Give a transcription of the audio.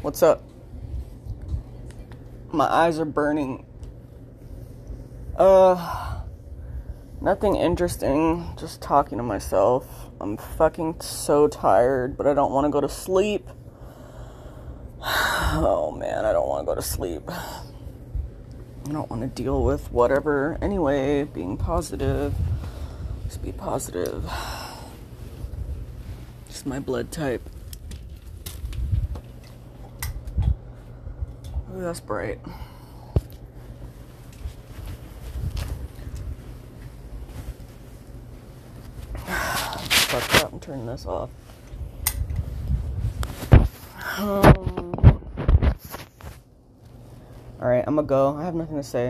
What's up? My eyes are burning. Uh, nothing interesting. Just talking to myself. I'm fucking so tired, but I don't want to go to sleep. Oh man, I don't want to go to sleep. I don't want to deal with whatever. Anyway, being positive. Just be positive. It's my blood type. Ooh, that's bright. Fuck that, I'm turning this off. Um, Alright, I'm gonna go. I have nothing to say.